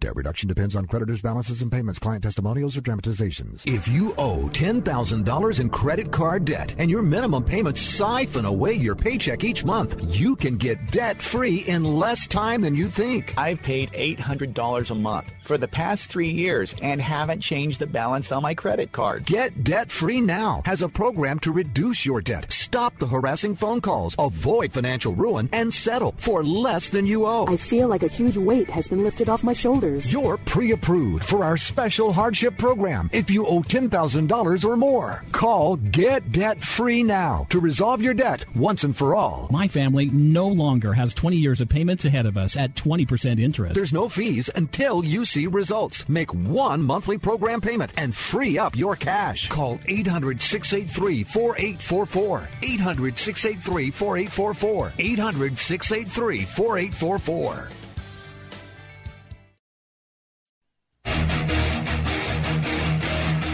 Debt reduction depends on creditors' balances and payments, client testimonials, or dramatizations. If you owe $10,000 in credit card debt and your minimum payments siphon away your paycheck each month, you can get debt free in less time than you think. I've paid $800 a month for the past three years and haven't changed the balance on my credit card. Get debt free now has a program to reduce your debt, stop the harassing phone calls, avoid financial ruin, and settle for less than you owe. I feel like a huge weight has been lifted off my shoulders. You're pre approved for our special hardship program if you owe $10,000 or more. Call Get Debt Free now to resolve your debt once and for all. My family no longer has 20 years of payments ahead of us at 20% interest. There's no fees until you see results. Make one monthly program payment and free up your cash. Call 800 683 4844. 800 683 4844. 800 683 4844.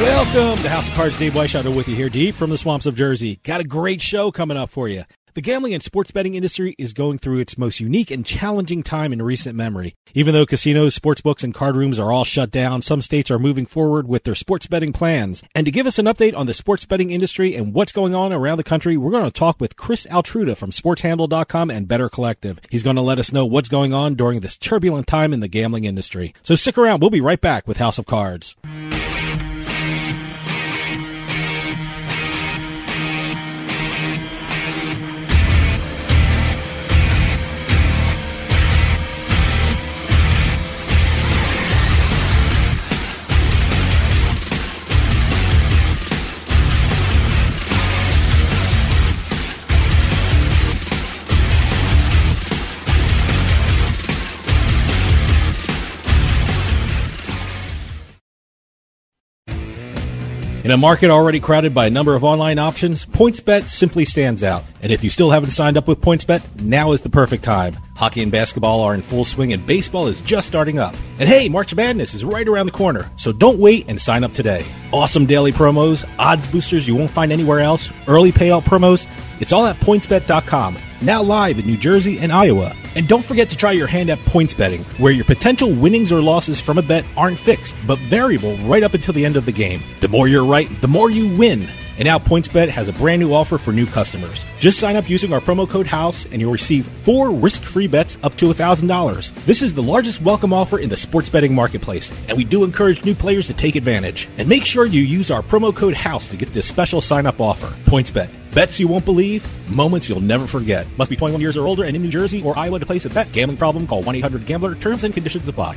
Welcome to House of Cards. Dave Weishaupt with you here, deep from the swamps of Jersey. Got a great show coming up for you. The gambling and sports betting industry is going through its most unique and challenging time in recent memory. Even though casinos, sports books, and card rooms are all shut down, some states are moving forward with their sports betting plans. And to give us an update on the sports betting industry and what's going on around the country, we're going to talk with Chris Altruda from SportsHandle.com and Better Collective. He's going to let us know what's going on during this turbulent time in the gambling industry. So stick around. We'll be right back with House of Cards. In a market already crowded by a number of online options, PointsBet simply stands out. And if you still haven't signed up with PointsBet, now is the perfect time. Hockey and basketball are in full swing and baseball is just starting up. And hey, March Madness is right around the corner, so don't wait and sign up today. Awesome daily promos, odds boosters you won't find anywhere else, early payout promos, it's all at pointsbet.com. Now live in New Jersey and Iowa. And don't forget to try your hand at points betting, where your potential winnings or losses from a bet aren't fixed, but variable right up until the end of the game. The more you're right, the more you win. And now PointsBet has a brand new offer for new customers. Just sign up using our promo code HOUSE and you'll receive four risk-free bets up to $1,000. This is the largest welcome offer in the sports betting marketplace, and we do encourage new players to take advantage. And make sure you use our promo code HOUSE to get this special sign-up offer. PointsBet. Bets you won't believe, moments you'll never forget. Must be 21 years or older and in New Jersey or Iowa to place a bet. Gambling problem? Call 1-800-GAMBLER. Terms and conditions apply.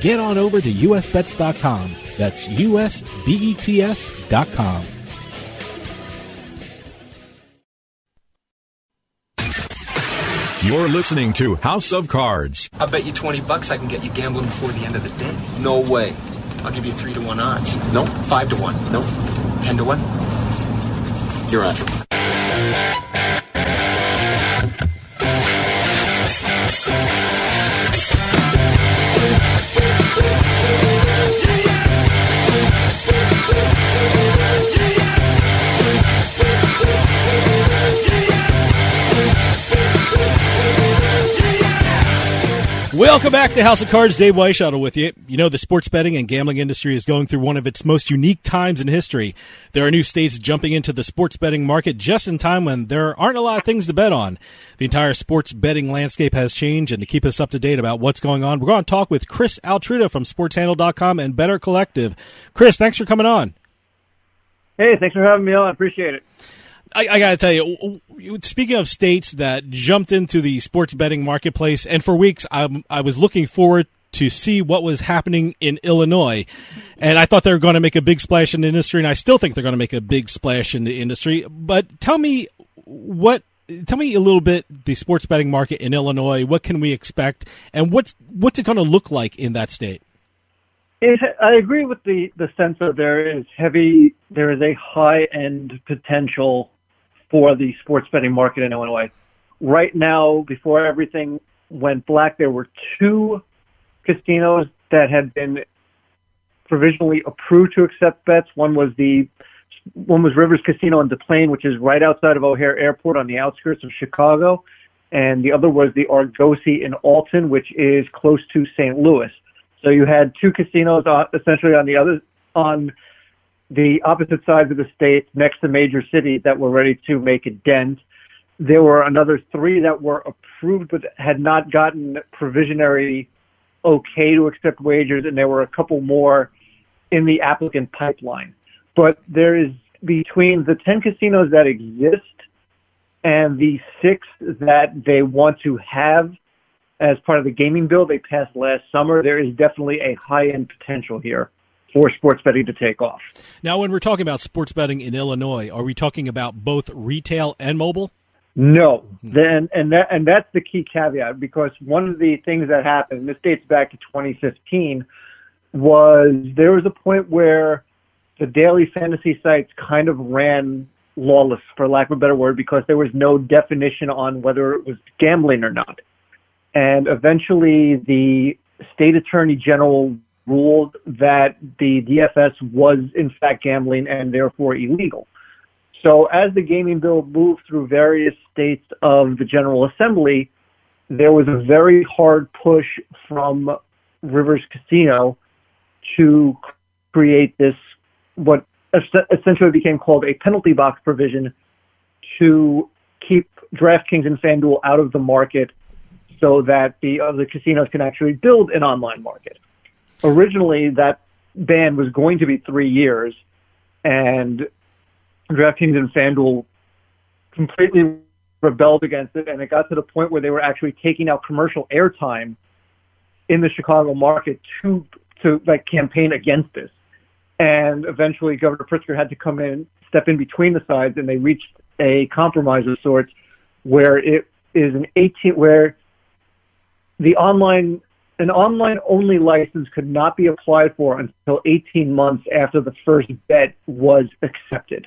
Get on over to usbets.com. That's usbets.com. You're listening to House of Cards. I bet you 20 bucks I can get you gambling before the end of the day. No way. I'll give you 3 to 1 odds. No. 5 to 1. No. 10 to 1. You're on. Welcome back to House of Cards. Dave Weishuttle with you. You know, the sports betting and gambling industry is going through one of its most unique times in history. There are new states jumping into the sports betting market just in time when there aren't a lot of things to bet on. The entire sports betting landscape has changed, and to keep us up to date about what's going on, we're going to talk with Chris Altruda from SportsHandle.com and Better Collective. Chris, thanks for coming on. Hey, thanks for having me on. I appreciate it. I, I got to tell you, speaking of states that jumped into the sports betting marketplace, and for weeks I, I was looking forward to see what was happening in Illinois. And I thought they were going to make a big splash in the industry, and I still think they're going to make a big splash in the industry. But tell me what. Tell me a little bit the sports betting market in Illinois. What can we expect, and what's what's it going to look like in that state? It, I agree with the the sense that there is heavy, there is a high end potential for the sports betting market in Illinois. Right now, before everything went black, there were two casinos that had been provisionally approved to accept bets. One was the one was Rivers Casino in Des Plaines, which is right outside of O'Hare Airport on the outskirts of Chicago, and the other was the Argosy in Alton, which is close to St. Louis. So you had two casinos on, essentially on the other on the opposite sides of the state next to major cities that were ready to make a dent. There were another three that were approved but had not gotten provisionary okay to accept wagers, and there were a couple more in the applicant pipeline. But there is between the 10 casinos that exist and the six that they want to have as part of the gaming bill they passed last summer, there is definitely a high end potential here for sports betting to take off. Now, when we're talking about sports betting in Illinois, are we talking about both retail and mobile? No, then and that and that's the key caveat because one of the things that happened, this dates back to 2015, was there was a point where the daily fantasy sites kind of ran lawless, for lack of a better word, because there was no definition on whether it was gambling or not. And eventually, the state attorney general ruled that the DFS was in fact gambling and therefore illegal. So as the gaming bill moved through various states of the General Assembly, there was a very hard push from Rivers Casino to create this, what essentially became called a penalty box provision to keep DraftKings and FanDuel out of the market so that the other casinos can actually build an online market originally that ban was going to be three years, and DraftKings and FanDuel completely rebelled against it, and it got to the point where they were actually taking out commercial airtime in the Chicago market to to like campaign against this. And eventually, Governor Pritzker had to come in, step in between the sides, and they reached a compromise of sorts, where it is an 18 where the online an online only license could not be applied for until 18 months after the first bet was accepted.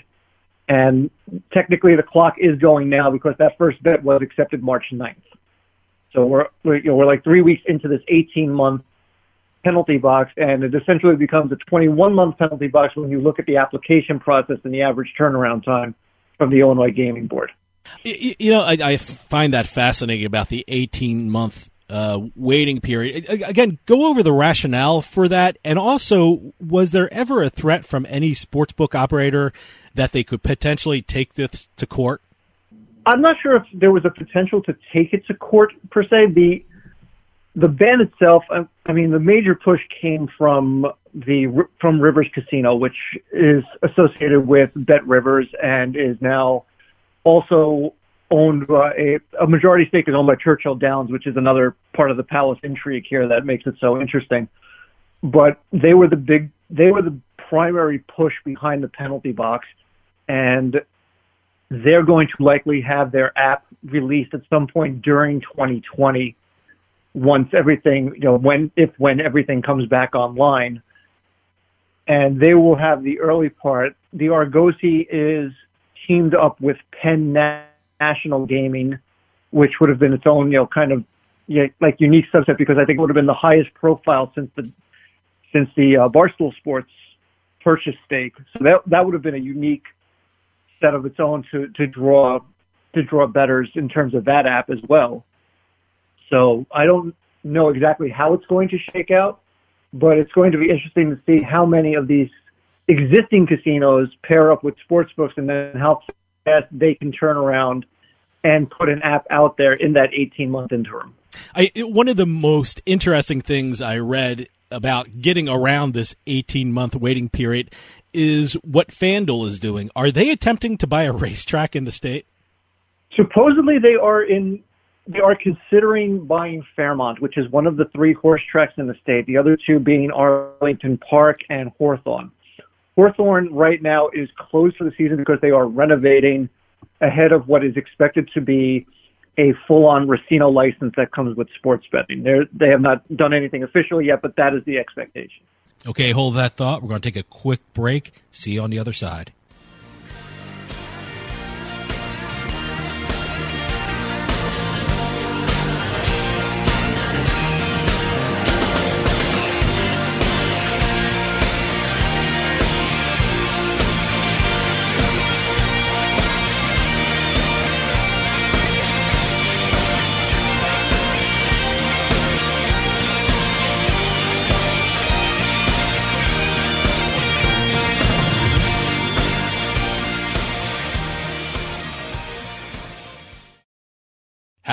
And technically the clock is going now because that first bet was accepted March 9th. So we're, we're, you know, we're like three weeks into this 18 month penalty box and it essentially becomes a 21 month penalty box when you look at the application process and the average turnaround time from the Illinois Gaming Board. You know, I, I find that fascinating about the 18 month uh, waiting period. Again, go over the rationale for that, and also, was there ever a threat from any sportsbook operator that they could potentially take this to court? I'm not sure if there was a potential to take it to court per se. The the ban itself, I, I mean, the major push came from the from Rivers Casino, which is associated with Bet Rivers and is now also owned by a, a majority stake is owned by Churchill Downs, which is another part of the Palace intrigue here that makes it so interesting. But they were the big, they were the primary push behind the penalty box, and they're going to likely have their app released at some point during 2020 once everything, you know, when, if, when everything comes back online. And they will have the early part. The Argosy is teamed up with Penn National National gaming, which would have been its own, you know, kind of like unique subset because I think it would have been the highest profile since the since the uh, Barstool Sports purchase stake. So that that would have been a unique set of its own to to draw to draw bettors in terms of that app as well. So I don't know exactly how it's going to shake out, but it's going to be interesting to see how many of these existing casinos pair up with sports books and then how fast they can turn around and put an app out there in that 18 month interim. I, one of the most interesting things I read about getting around this 18 month waiting period is what FanDuel is doing. Are they attempting to buy a racetrack in the state? Supposedly they are in they are considering buying Fairmount, which is one of the three horse tracks in the state, the other two being Arlington Park and Hawthorne. Hawthorne right now is closed for the season because they are renovating ahead of what is expected to be a full-on Racino license that comes with sports betting. They're, they have not done anything officially yet, but that is the expectation. Okay, hold that thought. We're going to take a quick break. See you on the other side.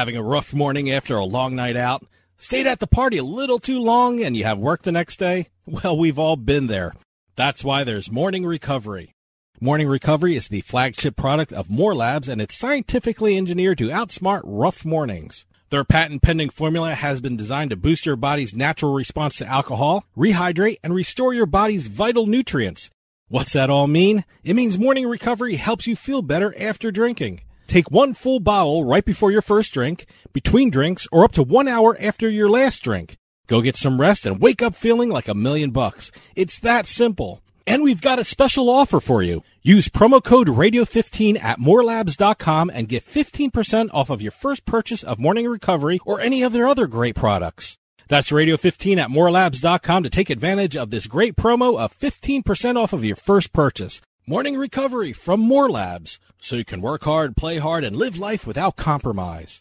Having a rough morning after a long night out? Stayed at the party a little too long and you have work the next day? Well, we've all been there. That's why there's Morning Recovery. Morning Recovery is the flagship product of More Labs and it's scientifically engineered to outsmart rough mornings. Their patent pending formula has been designed to boost your body's natural response to alcohol, rehydrate, and restore your body's vital nutrients. What's that all mean? It means morning recovery helps you feel better after drinking. Take one full bottle right before your first drink, between drinks, or up to one hour after your last drink. Go get some rest and wake up feeling like a million bucks. It's that simple. And we've got a special offer for you. Use promo code radio15 at morelabs.com and get 15% off of your first purchase of Morning Recovery or any of their other great products. That's radio15 at morelabs.com to take advantage of this great promo of 15% off of your first purchase. Morning Recovery from More Labs, so you can work hard, play hard, and live life without compromise.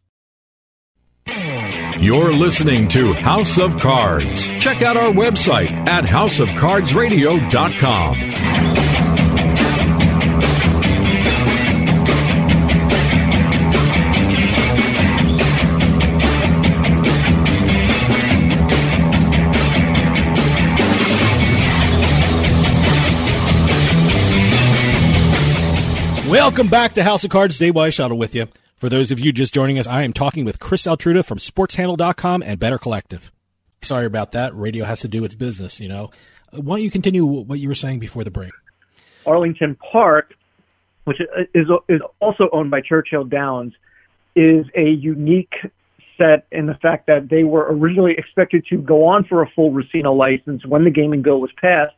You're listening to House of Cards. Check out our website at houseofcardsradio.com. Welcome back to House of Cards. Dave Weishuttle with you. For those of you just joining us, I am talking with Chris Altruda from SportsHandle.com and Better Collective. Sorry about that. Radio has to do its business, you know. Uh, why don't you continue what you were saying before the break? Arlington Park, which is is also owned by Churchill Downs, is a unique set in the fact that they were originally expected to go on for a full Racino license when the gaming bill was passed,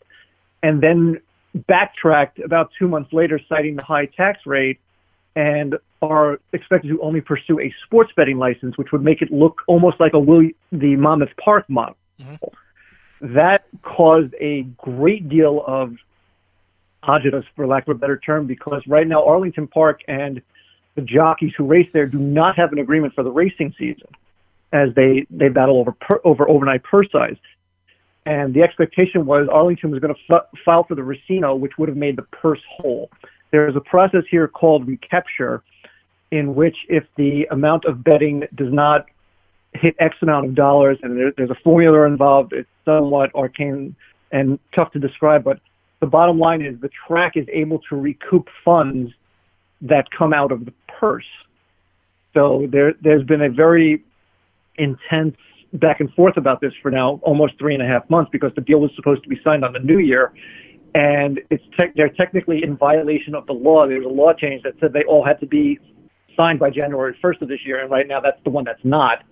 and then backtracked about two months later, citing the high tax rate, and are expected to only pursue a sports betting license, which would make it look almost like a Will the Monmouth Park model. Mm-hmm. That caused a great deal of agitus, for lack of a better term, because right now Arlington Park and the jockeys who race there do not have an agreement for the racing season. as they they battle over per, over overnight purse size. And the expectation was Arlington was going to f- file for the Racino, which would have made the purse whole. There is a process here called recapture, in which if the amount of betting does not hit X amount of dollars, and there, there's a formula involved, it's somewhat arcane and tough to describe, but the bottom line is the track is able to recoup funds that come out of the purse. So there, there's been a very intense back and forth about this for now almost three and a half months because the deal was supposed to be signed on the new year, and it's te- they're technically in violation of the law. There was a law change that said they all had to be signed by January 1st of this year, and right now that's the one that's not.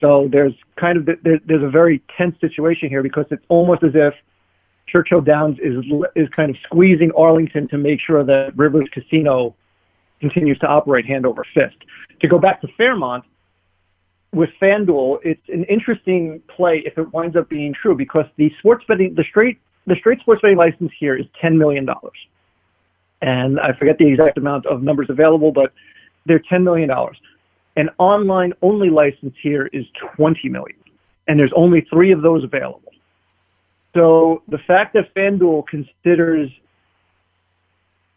So there's kind of there's a very tense situation here because it's almost as if Churchill Downs is is kind of squeezing Arlington to make sure that Rivers Casino continues to operate hand over fist. To go back to Fairmount, with FanDuel, it's an interesting play if it winds up being true because the sports betting, the straight, the straight sports betting license here is ten million dollars, and I forget the exact amount of numbers available, but they're ten million dollars. An online only license here is twenty million, and there's only three of those available. So the fact that FanDuel considers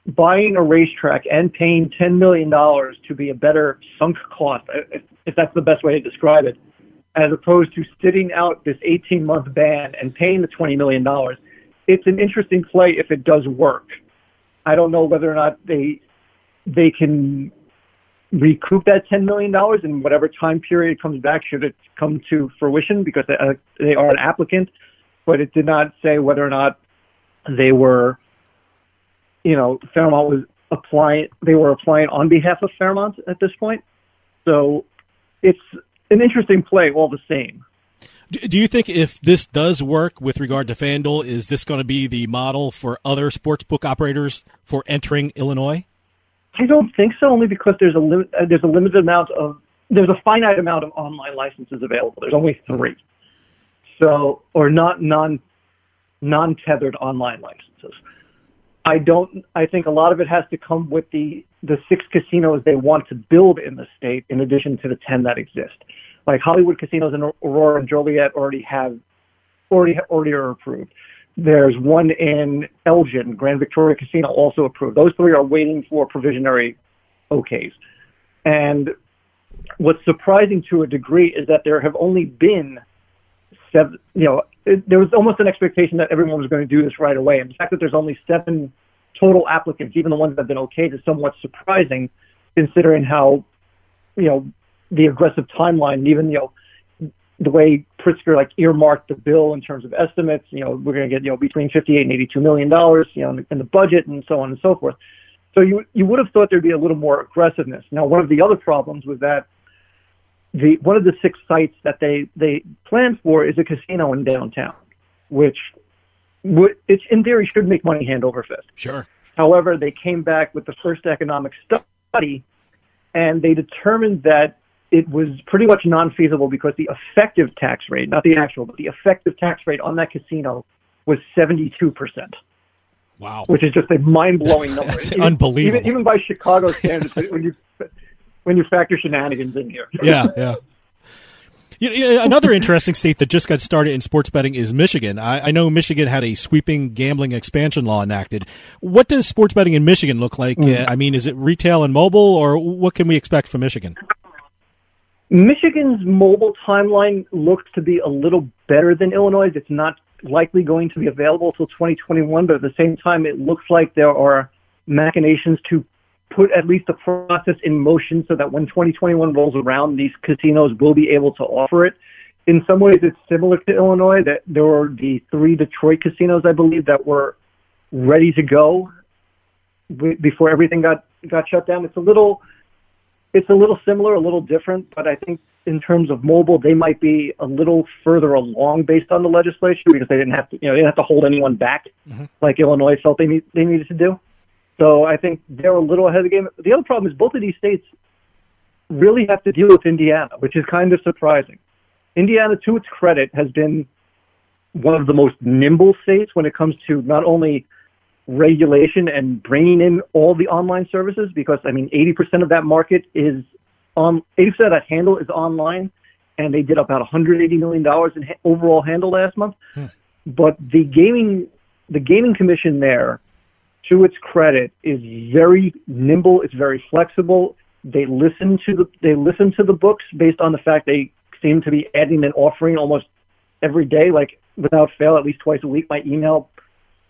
buying a racetrack and paying $10 million to be a better sunk cost, if, if that's the best way to describe it, as opposed to sitting out this 18 month ban and paying the $20 million, it's an interesting play if it does work. I don't know whether or not they they can recoup that $10 million in whatever time period comes back should it come to fruition because they, uh, they are an applicant, but it did not say whether or not they were you know, Fairmount was applying, they were applying on behalf of Fairmount at this point. So it's an interesting play all the same. Do you think if this does work with regard to FanDuel, is this going to be the model for other sportsbook operators for entering Illinois? I don't think so, only because there's a limit. Uh, there's a limited amount of there's a finite amount of online licenses available. There's only three, so or not non non tethered online licenses. I don't. I think a lot of it has to come with the the six casinos they want to build in the state, in addition to the ten that exist. Like Hollywood casinos in Aurora and Joliet already have already already are approved. There's one in Elgin, Grand Victoria Casino, also approved. Those three are waiting for provisionary OKs. And what's surprising to a degree is that there have only been seven. You know, it, there was almost an expectation that everyone was going to do this right away. And the fact that there's only seven total applicants, even the ones that have been okayed, is somewhat surprising, considering how, you know, the aggressive timeline, even you know, the way Pritzker like earmarked the bill in terms of estimates. You know, we're going to get you know between 58 and 82 million dollars, you know, in the, in the budget and so on and so forth. So you you would have thought there'd be a little more aggressiveness. Now, one of the other problems was that the one of the six sites that they they planned for is a casino in downtown, which would it's in theory should make money hand over fist. Sure. However, they came back with the first economic study, and they determined that it was pretty much non-feasible because the effective tax rate, not the actual, but the effective tax rate on that casino was 72 percent. Wow. Which is just a mind-blowing number. even, unbelievable. Even, even by Chicago standards, when you when you factor shenanigans in here. yeah, yeah. You know, another interesting state that just got started in sports betting is Michigan. I, I, know Michigan had a sweeping gambling expansion law enacted. What does sports betting in Michigan look like? Mm. Uh, I mean, is it retail and mobile, or what can we expect from Michigan? Michigan's mobile timeline looks to be a little better than Illinois. It's not likely going to be available until 2021, but at the same time, it looks like there are machinations to put at least the process in motion so that when 2021 rolls around, these casinos will be able to offer it. In some ways, it's similar to Illinois. That there were the three Detroit casinos, I believe, that were ready to go before everything got got shut down. It's a little, it's a little similar, a little different, but I think in terms of mobile, they might be a little further along based on the legislation because they didn't have to, you know, they didn't have to hold anyone back mm-hmm. like Illinois felt they need, they needed to do. So I think they're a little ahead of the game. The other problem is both of these states really have to deal with Indiana, which is kind of surprising. Indiana, to its credit, has been one of the most nimble states when it comes to not only regulation and bringing in all the online services, because I mean, 80% of that market is on, 80% of that handle is online, and they did about 180 million dollars in ha- overall handle last month. Hmm. But the gaming the gaming commission there, to its credit, is very nimble. It's very flexible. They listen to the they listen to the books based on the fact they seem to be adding an offering almost every day, like without fail, at least twice a week. My email,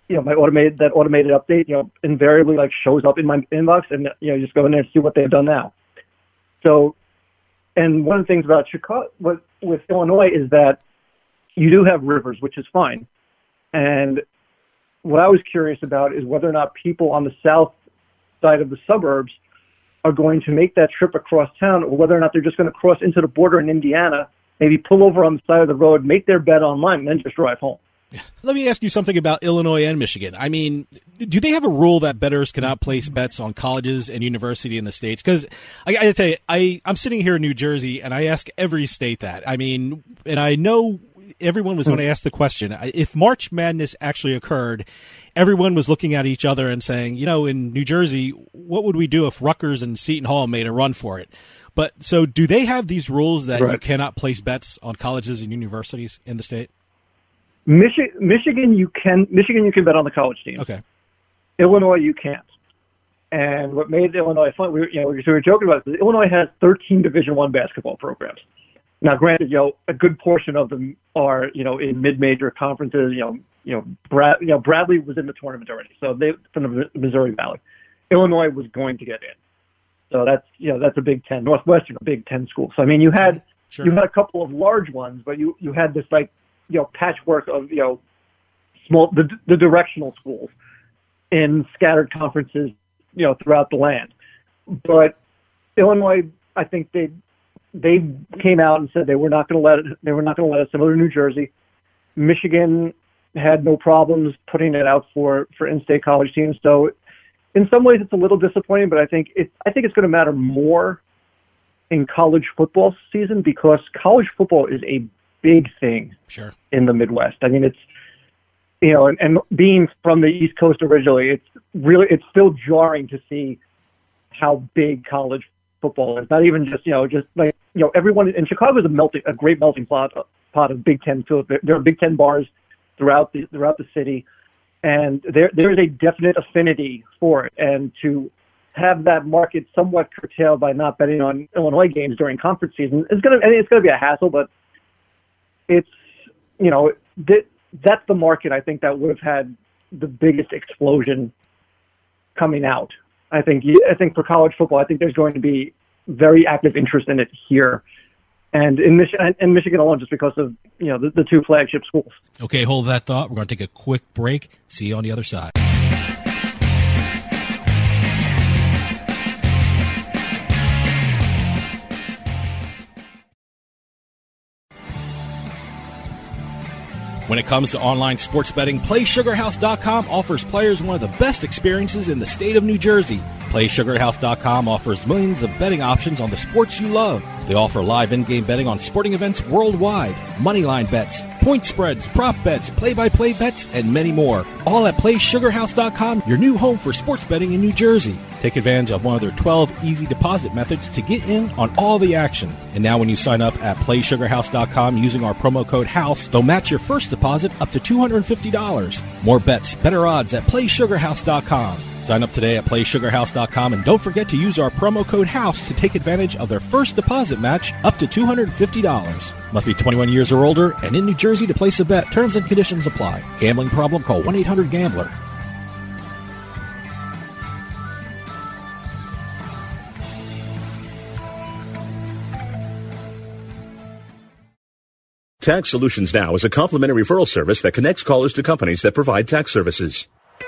you know, my automated that automated update, you know, invariably like shows up in my inbox, and you know, you just go in there and see what they've done now. So, and one of the things about Chicago with, with Illinois is that you do have rivers, which is fine. And what I was curious about is whether or not people on the south side of the suburbs are going to make that trip across town, or whether or not they're just going to cross into the border in Indiana, maybe pull over on the side of the road, make their bet online, and then just drive home. Let me ask you something about Illinois and Michigan. I mean, do they have a rule that bettors cannot place bets on colleges and university in the states? Because I, I tell you, I I'm sitting here in New Jersey, and I ask every state that. I mean, and I know everyone was going to hmm. ask the question if March Madness actually occurred. Everyone was looking at each other and saying, you know, in New Jersey, what would we do if Rutgers and Seton Hall made a run for it? But so, do they have these rules that you cannot place bets on colleges and universities in the state? Michi- Michigan, you can Michigan, you can bet on the college team. Okay. Illinois, you can't. And what made Illinois fun, we were, you know, we were joking about this. Illinois has 13 Division One basketball programs. Now, granted, you know, a good portion of them are, you know, in mid-major conferences. You know, you know, Brad, you know, Bradley was in the tournament already, so they from the Missouri Valley. Illinois was going to get in, so that's, you know, that's a Big Ten. Northwestern, a Big Ten school. So I mean, you had Sure. you had a couple of large ones, but you you had this like, you know, patchwork of you know, small the the directional schools in scattered conferences, you know, throughout the land. But Illinois, I think they they came out and said they were not going to let it, they were not going to let it. Similar to New Jersey, Michigan had no problems putting it out for for in-state college teams. So, in some ways, it's a little disappointing. But I think it I think it's going to matter more in college football season because college football is a big thing Sure. in the Midwest. I mean, it's you know, and, and being from the East Coast originally, it's really it's still jarring to see how big college football is. Not even just you know, just like you know, everyone in Chicago is a melting, a great melting pot uh, pot of Big Ten. So there are Big Ten bars throughout the throughout the city, and there there is a definite affinity for it. And to have that market somewhat curtailed by not betting on Illinois games during conference season is gonna and it's gonna be a hassle, but it's you know th- that's the market I think that would have had the biggest explosion coming out. I think I think for college football, I think there's going to be very active interest in it here, and in Michigan and Michigan alone, just because of you know the, the two flagship schools. Okay, hold that thought. We're going to take a quick break. See you on the other side. When it comes to online sports betting, PlaySugarHouse.com offers players one of the best experiences in the state of New Jersey. PlaySugarHouse.com offers millions of betting options on the sports you love. They offer live in-game betting on sporting events worldwide, moneyline bets, point spreads, prop bets, play-by-play bets, and many more. All at PlaySugarHouse.com, your new home for sports betting in New Jersey. Take advantage of one of their 12 easy deposit methods to get in on all the action. And now when you sign up at PlaySugarHouse.com using our promo code HOUSE, they'll match your first deposit up to $250. More bets, better odds at PlaySugarHouse.com. Sign up today at PlaySugarHouse.com and don't forget to use our promo code HOUSE to take advantage of their first deposit match up to $250. Must be 21 years or older and in New Jersey to place a bet. Terms and conditions apply. Gambling problem? Call 1-800-GAMBLER. Tax Solutions Now is a complimentary referral service that connects callers to companies that provide tax services.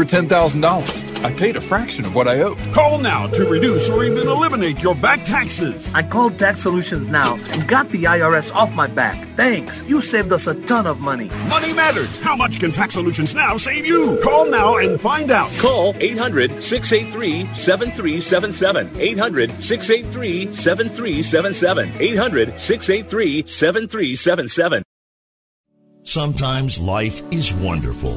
over $10,000. I paid a fraction of what I owed. Call now to reduce or even eliminate your back taxes. I called Tax Solutions Now and got the IRS off my back. Thanks. You saved us a ton of money. Money matters. How much can Tax Solutions Now save you? Call now and find out. Call 800 683 7377. 800 683 7377. 800 683 7377. Sometimes life is wonderful,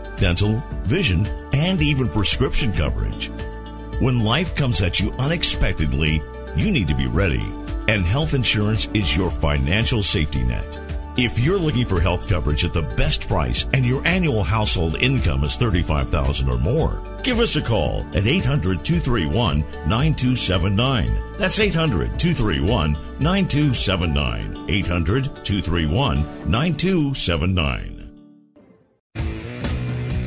dental, vision, and even prescription coverage. When life comes at you unexpectedly, you need to be ready, and health insurance is your financial safety net. If you're looking for health coverage at the best price and your annual household income is 35000 or more, give us a call at 800 231 9279. That's 800 231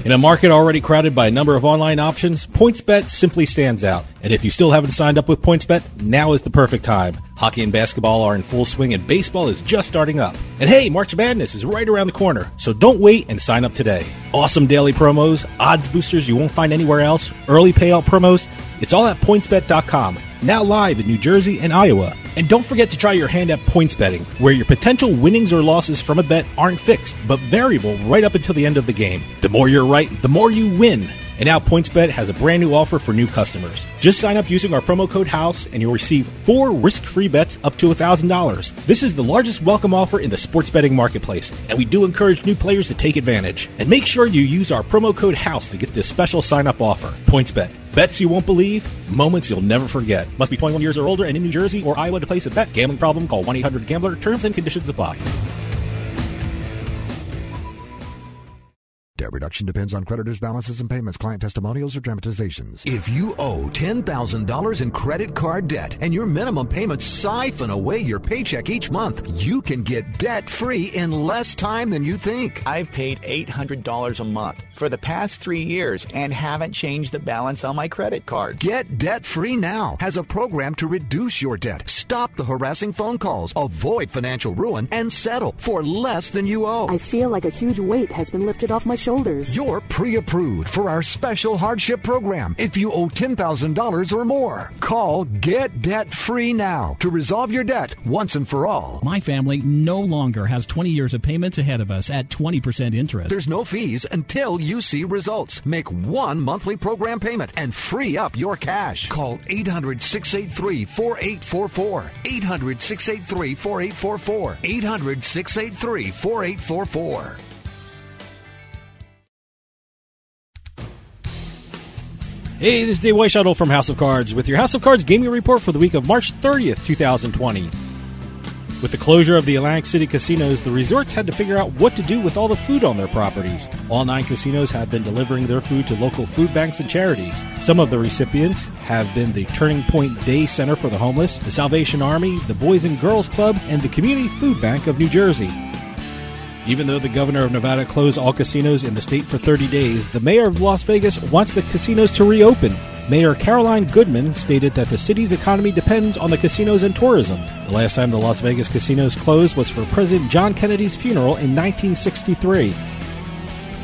In a market already crowded by a number of online options, PointsBet simply stands out. And if you still haven't signed up with PointsBet, now is the perfect time. Hockey and basketball are in full swing and baseball is just starting up. And hey, March Madness is right around the corner, so don't wait and sign up today. Awesome daily promos, odds boosters you won't find anywhere else, early payout promos, it's all at pointsbet.com. Now live in New Jersey and Iowa. And don't forget to try your hand at points betting, where your potential winnings or losses from a bet aren't fixed, but variable right up until the end of the game. The more you're right, the more you win. And now PointsBet has a brand new offer for new customers. Just sign up using our promo code HOUSE and you'll receive four risk-free bets up to $1,000. This is the largest welcome offer in the sports betting marketplace, and we do encourage new players to take advantage. And make sure you use our promo code HOUSE to get this special sign-up offer. PointsBet. Bets you won't believe, moments you'll never forget. Must be 21 years or older and in New Jersey or Iowa to place a bet. Gambling problem? Call 1-800-GAMBLER. Terms and conditions apply. Debt reduction depends on creditors' balances and payments, client testimonials, or dramatizations. If you owe $10,000 in credit card debt and your minimum payments siphon away your paycheck each month, you can get debt free in less time than you think. I've paid $800 a month for the past three years and haven't changed the balance on my credit card. Get debt free now has a program to reduce your debt, stop the harassing phone calls, avoid financial ruin, and settle for less than you owe. I feel like a huge weight has been lifted off my shoulders. You're pre approved for our special hardship program if you owe $10,000 or more. Call Get Debt Free now to resolve your debt once and for all. My family no longer has 20 years of payments ahead of us at 20% interest. There's no fees until you see results. Make one monthly program payment and free up your cash. Call 800 683 4844. 800 683 4844. 800 683 4844. Hey, this is Dave Weishuttle from House of Cards with your House of Cards gaming report for the week of March 30th, 2020. With the closure of the Atlantic City casinos, the resorts had to figure out what to do with all the food on their properties. All nine casinos have been delivering their food to local food banks and charities. Some of the recipients have been the Turning Point Day Center for the Homeless, the Salvation Army, the Boys and Girls Club, and the Community Food Bank of New Jersey. Even though the governor of Nevada closed all casinos in the state for 30 days, the mayor of Las Vegas wants the casinos to reopen. Mayor Carolyn Goodman stated that the city's economy depends on the casinos and tourism. The last time the Las Vegas casinos closed was for President John Kennedy's funeral in 1963.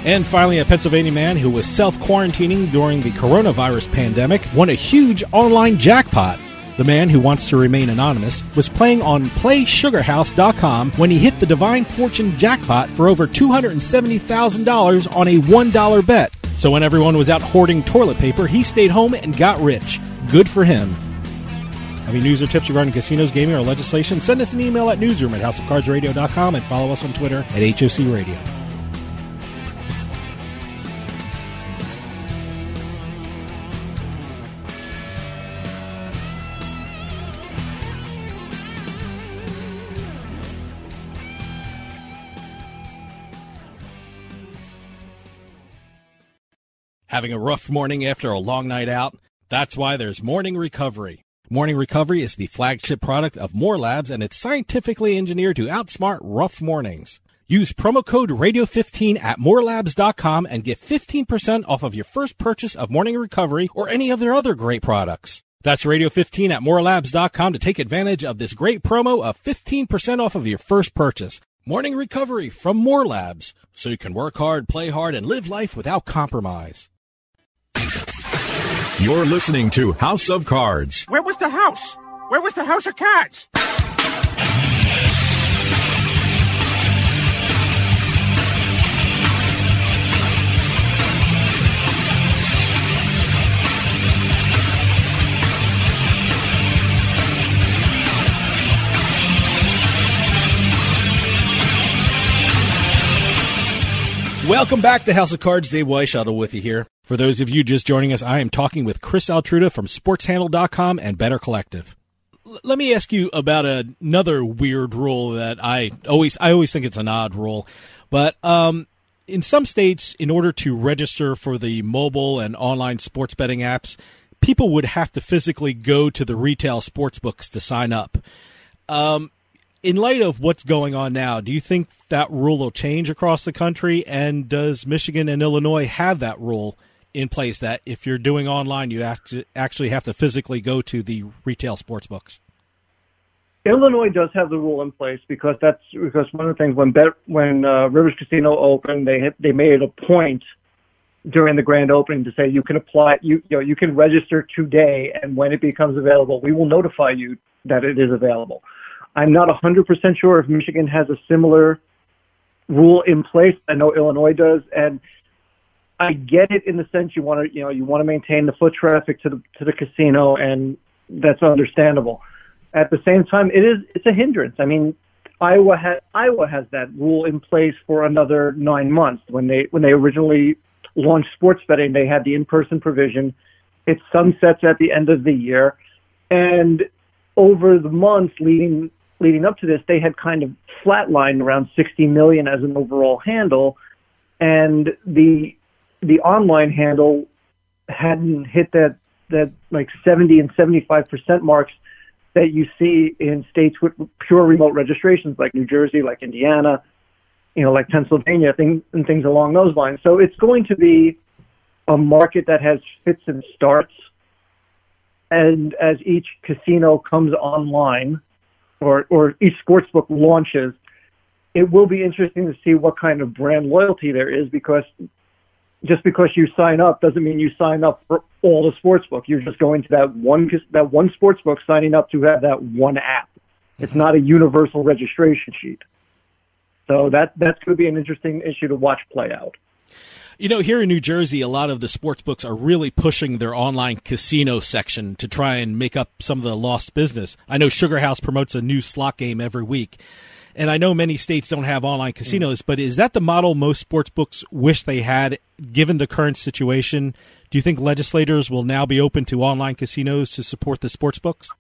And finally, a Pennsylvania man who was self quarantining during the coronavirus pandemic won a huge online jackpot. The man who wants to remain anonymous was playing on PlaySugarHouse.com when he hit the Divine Fortune jackpot for over $270,000 on a $1 bet. So when everyone was out hoarding toilet paper, he stayed home and got rich. Good for him. Having news or tips regarding casinos, gaming, or legislation, send us an email at newsroom at houseofcardsradio.com and follow us on Twitter at HOC Radio. Having a rough morning after a long night out? That's why there's Morning Recovery. Morning Recovery is the flagship product of More Labs and it's scientifically engineered to outsmart rough mornings. Use promo code radio15 at morelabs.com and get 15% off of your first purchase of Morning Recovery or any of their other great products. That's radio15 at morelabs.com to take advantage of this great promo of 15% off of your first purchase. Morning Recovery from More Labs, so you can work hard, play hard, and live life without compromise. You're listening to House of Cards. Where was the house? Where was the house of cards? Welcome back to House of Cards. Dave Weinbaum with you here. For those of you just joining us, I am talking with Chris Altruda from SportsHandle.com and Better Collective. L- let me ask you about another weird rule that I always I always think it's an odd rule, but um, in some states, in order to register for the mobile and online sports betting apps, people would have to physically go to the retail sports books to sign up. Um, in light of what's going on now, do you think that rule will change across the country? And does Michigan and Illinois have that rule in place that if you're doing online, you actually have to physically go to the retail sports books? Illinois does have the rule in place because that's because one of the things when Bet, when uh, Rivers Casino opened, they had, they made a point during the grand opening to say you can apply you you know you can register today and when it becomes available, we will notify you that it is available. I'm not 100% sure if Michigan has a similar rule in place. I know Illinois does, and I get it in the sense you want to, you know, you want to maintain the foot traffic to the to the casino, and that's understandable. At the same time, it is it's a hindrance. I mean, Iowa has Iowa has that rule in place for another nine months. When they when they originally launched sports betting, they had the in-person provision. It sunsets at the end of the year, and over the months leading leading up to this, they had kind of flatlined around 60 million as an overall handle, and the the online handle hadn't hit that that like 70 and 75 percent marks that you see in states with pure remote registrations, like New Jersey, like Indiana, you know, like Pennsylvania, things and things along those lines. So it's going to be a market that has fits and starts, and as each casino comes online or, or each sportsbook launches, it will be interesting to see what kind of brand loyalty there is because just because you sign up doesn't mean you sign up for all the sports sportsbook. You're just going to that one that one sportsbook signing up to have that one app. It's not a universal registration sheet. So that that's going to be an interesting issue to watch play out. You know, here in New Jersey, a lot of the sports books are really pushing their online casino section to try and make up some of the lost business. I know Sugar House promotes a new slot game every week. And I know many states don't have online casinos, mm. but is that the model most sports books wish they had given the current situation? Do you think legislators will now be open to online casinos to support the sports books?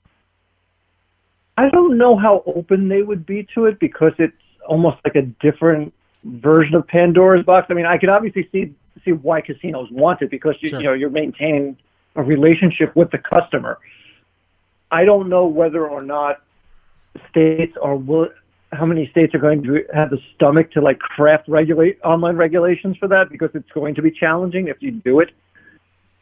I don't know how open they would be to it because it's almost like a different version of Pandora's box. I mean, I could obviously see see why casinos want it because you, sure. you know you're maintaining a relationship with the customer. I don't know whether or not states are will how many states are going to have the stomach to like craft regulate online regulations for that because it's going to be challenging if you do it.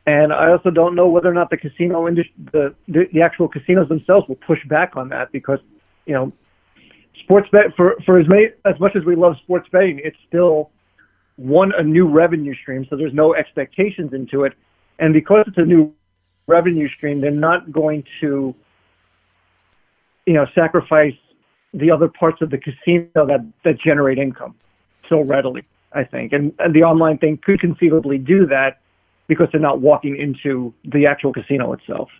And I also don't know whether or not the casino industry, the, the the actual casinos themselves will push back on that because you know sports bet for for as many as much as we love sports betting, it's still one a new revenue stream, so there's no expectations into it, and because it's a new revenue stream, they're not going to, you know, sacrifice the other parts of the casino that that generate income so readily. I think, and, and the online thing could conceivably do that because they're not walking into the actual casino itself.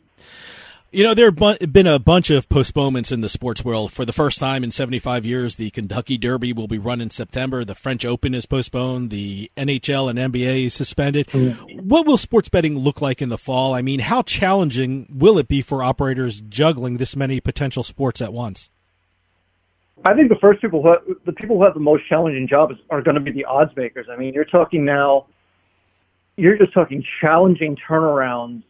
You know, there have been a bunch of postponements in the sports world. For the first time in 75 years, the Kentucky Derby will be run in September. The French Open is postponed. The NHL and NBA is suspended. Mm. What will sports betting look like in the fall? I mean, how challenging will it be for operators juggling this many potential sports at once? I think the first people who have, the people who have the most challenging jobs are going to be the odds makers. I mean, you're talking now you're just talking challenging turnarounds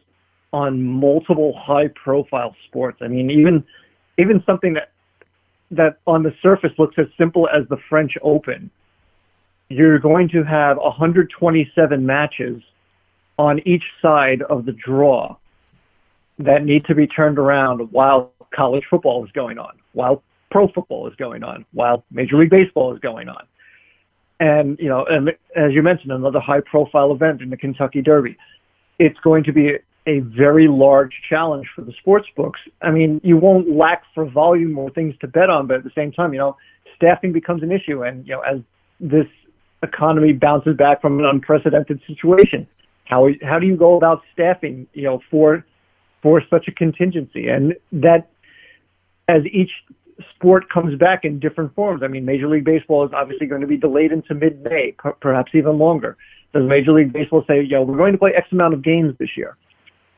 on multiple high-profile sports. I mean, even even something that that on the surface looks as simple as the French Open. You're going to have 127 matches on each side of the draw that need to be turned around while college football is going on, while pro football is going on, while Major League Baseball is going on. And, you know, and as you mentioned, another high profile event in the Kentucky Derby. It's going to be a very large challenge for the sports books. I mean, you won't lack for volume or things to bet on, but at the same time, you know, staffing becomes an issue. And, you know, as this economy bounces back from an unprecedented situation, how, how do you go about staffing, you know, for, for such a contingency? And that, as each sport comes back in different forms. I mean, Major League Baseball is obviously going to be delayed into mid-May, perhaps even longer. Does Major League Baseball say, you know, we're going to play X amount of games this year?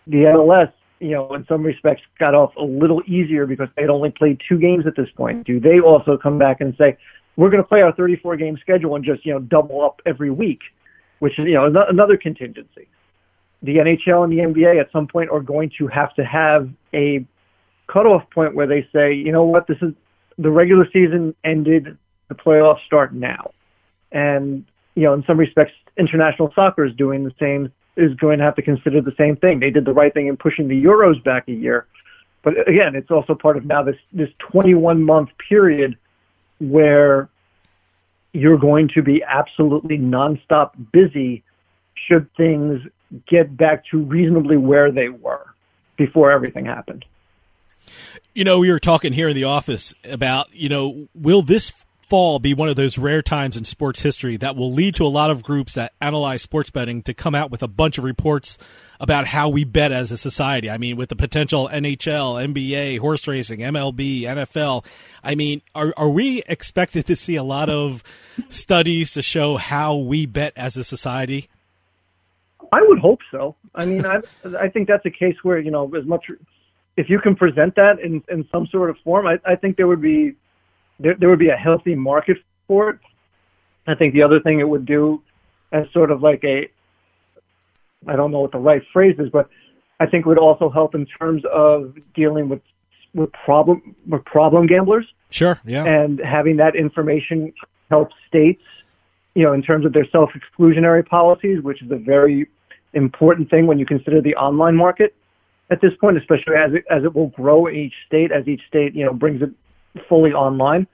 The MLS, you know, in some respects got off a little easier because they'd only played two games at this point. Do they also come back and say, we're going to play our 34 game schedule and just, you know, double up every week, which is, you know, another contingency. The NHL and the NBA at some point are going to have to have a cutoff point where they say, you know what, this is the regular season ended, the playoffs start now. And, you know, in some respects, international soccer is doing the same, is going to have to consider the same thing. They did the right thing in pushing the Euros back a year. But again, it's also part of now this, this 21 month period where you're going to be absolutely nonstop busy should things get back to reasonably where they were before everything happened. You know, we were talking here in the office about, you know, will this fall be one of those rare times in sports history that will lead to a lot of groups that analyze sports betting to come out with a bunch of reports about how we bet as a society. I mean, with the potential NHL, NBA, horse racing, MLB, NFL. I mean, are are we expected to see a lot of studies to show how we bet as a society? I would hope so. I mean, I I think that's a case where you know as much if you can present that in, in some sort of form, I, I think there would be there, there would be a healthy market for it. I think the other thing it would do as sort of like a I don't know what the right phrase is, but I think would also help in terms of dealing with with problem with problem gamblers. Sure, yeah. And having that information help states, you know, in terms of their self exclusionary policies, which is a very important thing when you consider the online market at this point, especially as it, as it will grow in each state, as each state, you know, brings it fully online.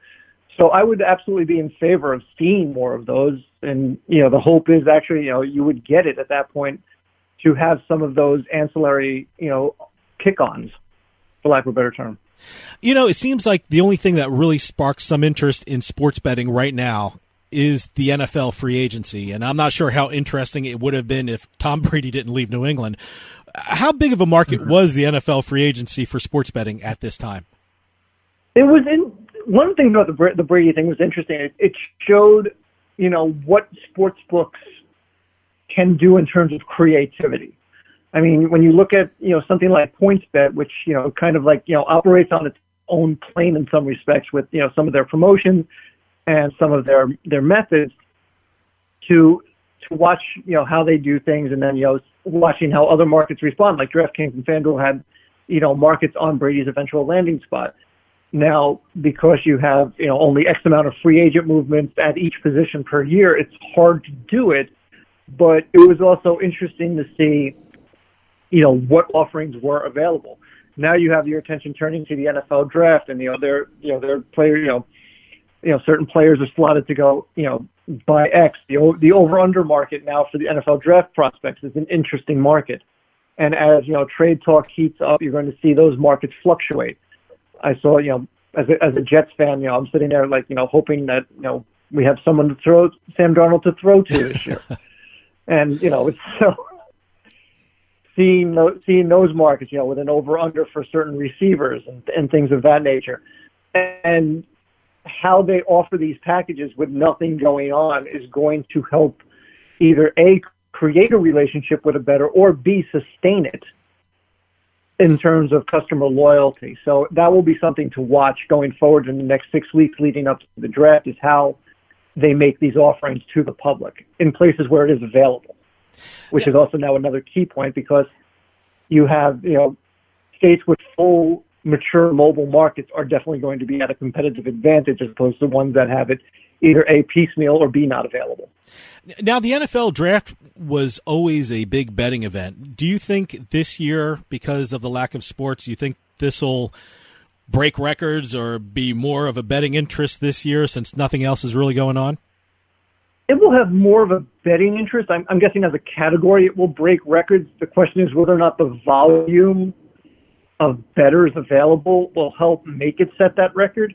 So I would absolutely be in favor of seeing more of those. And, you know, the hope is actually, you know, you would get it at that point to have some of those ancillary, you know, kick-ons, for lack of a better term. You know, it seems like the only thing that really sparks some interest in sports betting right now is the NFL free agency. And I'm not sure how interesting it would have been if Tom Brady didn't leave New England. How big of a market mm-hmm. was the NFL free agency for sports betting at this time? It was in one thing about the the Brady thing was interesting. It, it showed, you know, what sports books can do in terms of creativity. I mean, when you look at you know something like PointsBet, which you know kind of like you know operates on its own plane in some respects with you know some of their promotions and some of their their methods, to to watch you know how they do things and then you know watching how other markets respond. Like DraftKings and FanDuel had, you know, markets on Brady's eventual landing spot. Now, because you have, you know, only X amount of free agent movements at each position per year, it's hard to do it. But it was also interesting to see, you know, what offerings were available. Now you have your attention turning to the NFL draft, and you know, they're, you know, their player, you know, you know, certain players are slotted to go, you know, by X. The, the over-under market now for the NFL draft prospects is an interesting market. And as, you know, trade talk heats up, you're going to see those markets fluctuate. I saw, you know, as a, as a Jets fan, you know, I'm sitting there like, you know, hoping that, you know, we have someone to throw Sam Darnold to throw to this year. and, you know, it's so seeing, seeing those markets, you know, with an over under for certain receivers and, and things of that nature. And how they offer these packages with nothing going on is going to help either A, create a relationship with a better, or B, sustain it in terms of customer loyalty. So that will be something to watch going forward in the next six weeks leading up to the draft is how they make these offerings to the public in places where it is available. which yeah. is also now another key point because you have you know states with full mature mobile markets are definitely going to be at a competitive advantage as opposed to ones that have it either a piecemeal or b not available. Now the NFL draft was always a big betting event. Do you think this year, because of the lack of sports, you think this will break records or be more of a betting interest this year since nothing else is really going on? It will have more of a betting interest. I'm, I'm guessing as a category, it will break records. The question is whether or not the volume of bettors available will help make it set that record.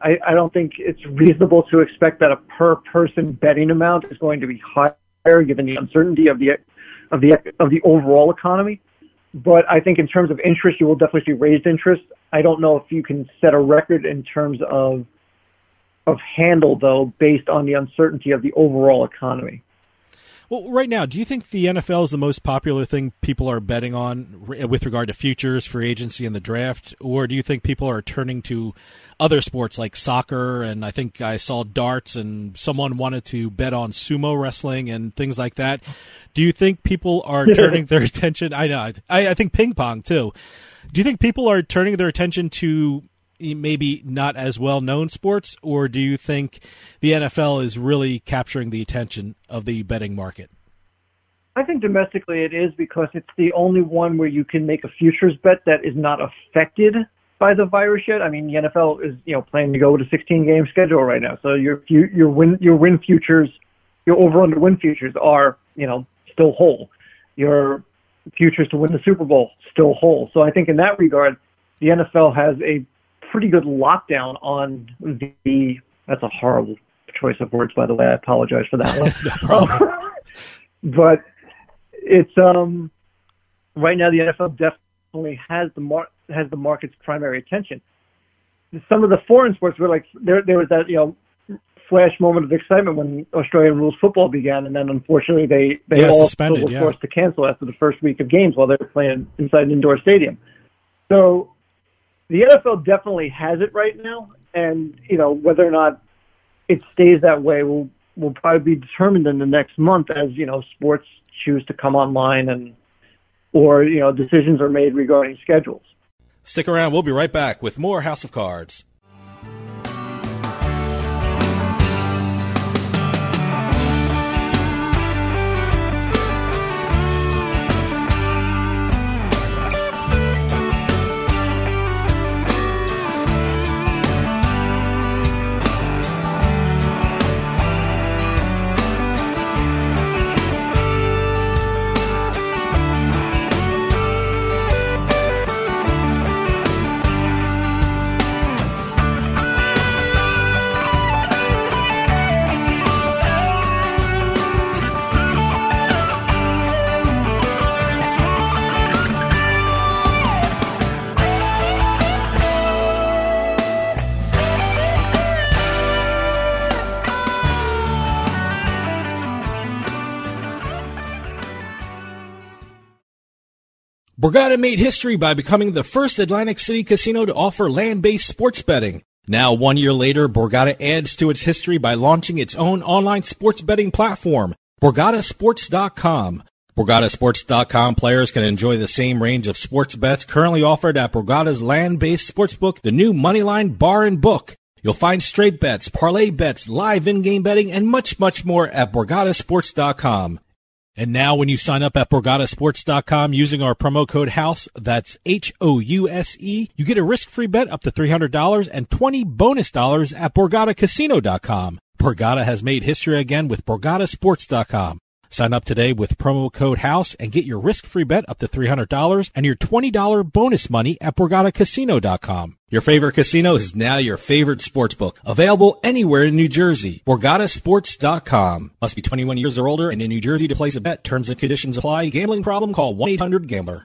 I, I don't think it's reasonable to expect that a per person betting amount is going to be higher given the uncertainty of the of the of the overall economy. But I think in terms of interest, you will definitely see raised interest. I don't know if you can set a record in terms of of handle though, based on the uncertainty of the overall economy. Well, right now, do you think the NFL is the most popular thing people are betting on uh, with regard to futures, free agency, and the draft, or do you think people are turning to other sports like soccer? And I think I saw darts, and someone wanted to bet on sumo wrestling and things like that. Do you think people are turning their attention? I know. I, I think ping pong too. Do you think people are turning their attention to maybe not as well known sports, or do you think the NFL is really capturing the attention of the betting market? I think domestically it is because it's the only one where you can make a futures bet that is not affected by the virus yet. I mean, the NFL is you know planning to go with a 16 game schedule right now, so your your win your win futures, your over under win futures are you know still whole. Your futures to win the Super Bowl still whole. So I think in that regard, the NFL has a pretty good lockdown on the. That's a horrible choice of words, by the way. I apologize for that one. but it's um right now the NFL definitely has the mar- has the market's primary attention. Some of the foreign sports were like there there was that you know flash moment of excitement when Australian rules football began, and then unfortunately they they yeah, all were yeah. forced to cancel after the first week of games while they were playing inside an indoor stadium. So the NFL definitely has it right now, and you know whether or not it stays that way will will probably be determined in the next month as you know sports choose to come online and or you know decisions are made regarding schedules. Stick around; we'll be right back with more House of Cards. Borgata made history by becoming the first Atlantic City casino to offer land-based sports betting. Now, one year later, Borgata adds to its history by launching its own online sports betting platform, BorgataSports.com. BorgataSports.com players can enjoy the same range of sports bets currently offered at Borgata's land-based sportsbook, the new Moneyline Bar and Book. You'll find straight bets, parlay bets, live in-game betting, and much, much more at BorgataSports.com. And now when you sign up at BorgataSports.com using our promo code HOUSE, that's H-O-U-S-E, you get a risk-free bet up to $300 and 20 bonus dollars at BorgataCasino.com. Borgata has made history again with BorgataSports.com. Sign up today with promo code HOUSE and get your risk-free bet up to $300 and your $20 bonus money at BorgataCasino.com. Your favorite casino is now your favorite sports book. Available anywhere in New Jersey. BorgataSports.com. Must be 21 years or older and in New Jersey to place a bet. Terms and conditions apply. Gambling problem? Call 1-800-GAMBLER.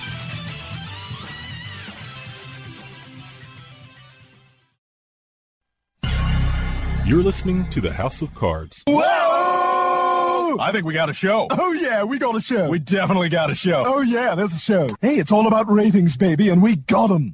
You're listening to the House of Cards. Whoa! I think we got a show. Oh, yeah, we got a show. We definitely got a show. Oh, yeah, there's a show. Hey, it's all about ratings, baby, and we got them.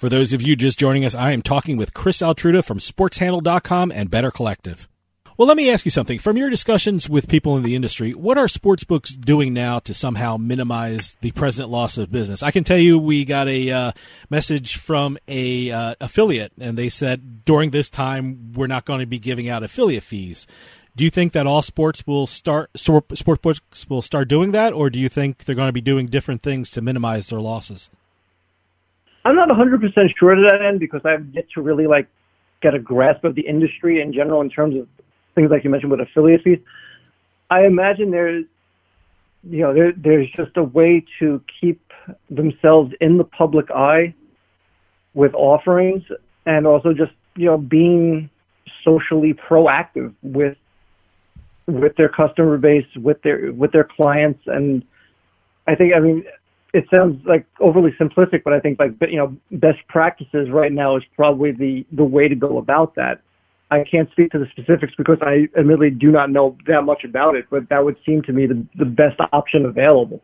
For those of you just joining us, I am talking with Chris Altruda from sportshandle.com and Better Collective. Well, let me ask you something. From your discussions with people in the industry, what are sportsbooks doing now to somehow minimize the present loss of business? I can tell you we got a uh, message from a uh, affiliate, and they said during this time we're not going to be giving out affiliate fees. Do you think that all sports will start sports books will start doing that, or do you think they're going to be doing different things to minimize their losses? I'm not 100% sure to that end because I've yet to really like get a grasp of the industry in general in terms of things like you mentioned with affiliate fees. I imagine there's, you know, there, there's just a way to keep themselves in the public eye with offerings and also just, you know, being socially proactive with with their customer base, with their with their clients, and I think I mean it sounds like overly simplistic, but I think like you know best practices right now is probably the the way to go about that. I can't speak to the specifics because I admittedly do not know that much about it, but that would seem to me the the best option available.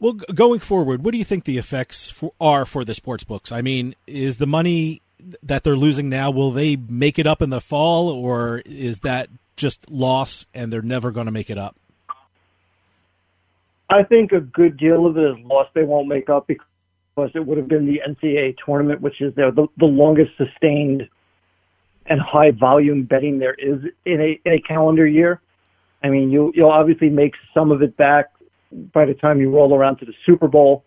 Well, going forward, what do you think the effects for, are for the sports books? I mean, is the money that they're losing now will they make it up in the fall, or is that just loss and they're never going to make it up? I think a good deal of it is lost. they won't make up because it would have been the NCAA tournament, which is the, the longest sustained and high volume betting there is in a, in a calendar year. I mean, you, you'll obviously make some of it back by the time you roll around to the Super Bowl,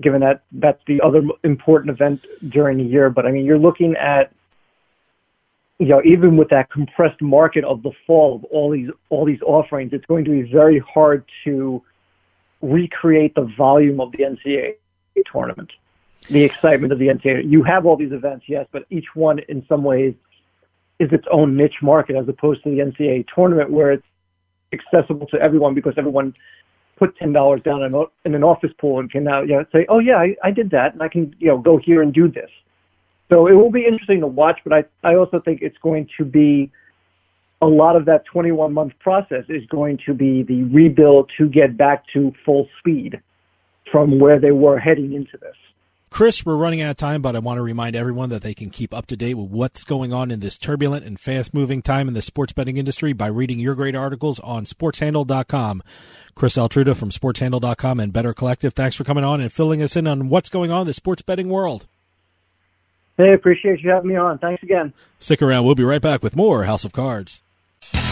given that that's the other important event during the year. But I mean, you're looking at you know, even with that compressed market of the fall of all these all these offerings, it's going to be very hard to recreate the volume of the NCAA tournament, the excitement of the NCAA. You have all these events, yes, but each one in some ways is its own niche market as opposed to the NCAA tournament where it's accessible to everyone because everyone put ten dollars down in, an office pool and can now you know say, oh yeah, I, I did that and I can you know go here and do this. So it will be interesting to watch, but I I also think it's going to be a lot of that 21 month process is going to be the rebuild to get back to full speed from where they were heading into this. Chris, we're running out of time, but I want to remind everyone that they can keep up to date with what's going on in this turbulent and fast moving time in the sports betting industry by reading your great articles on sportshandle.com. Chris Altruda from sportshandle.com and Better Collective, thanks for coming on and filling us in on what's going on in the sports betting world. Hey, appreciate you having me on. Thanks again. Stick around. We'll be right back with more House of Cards. This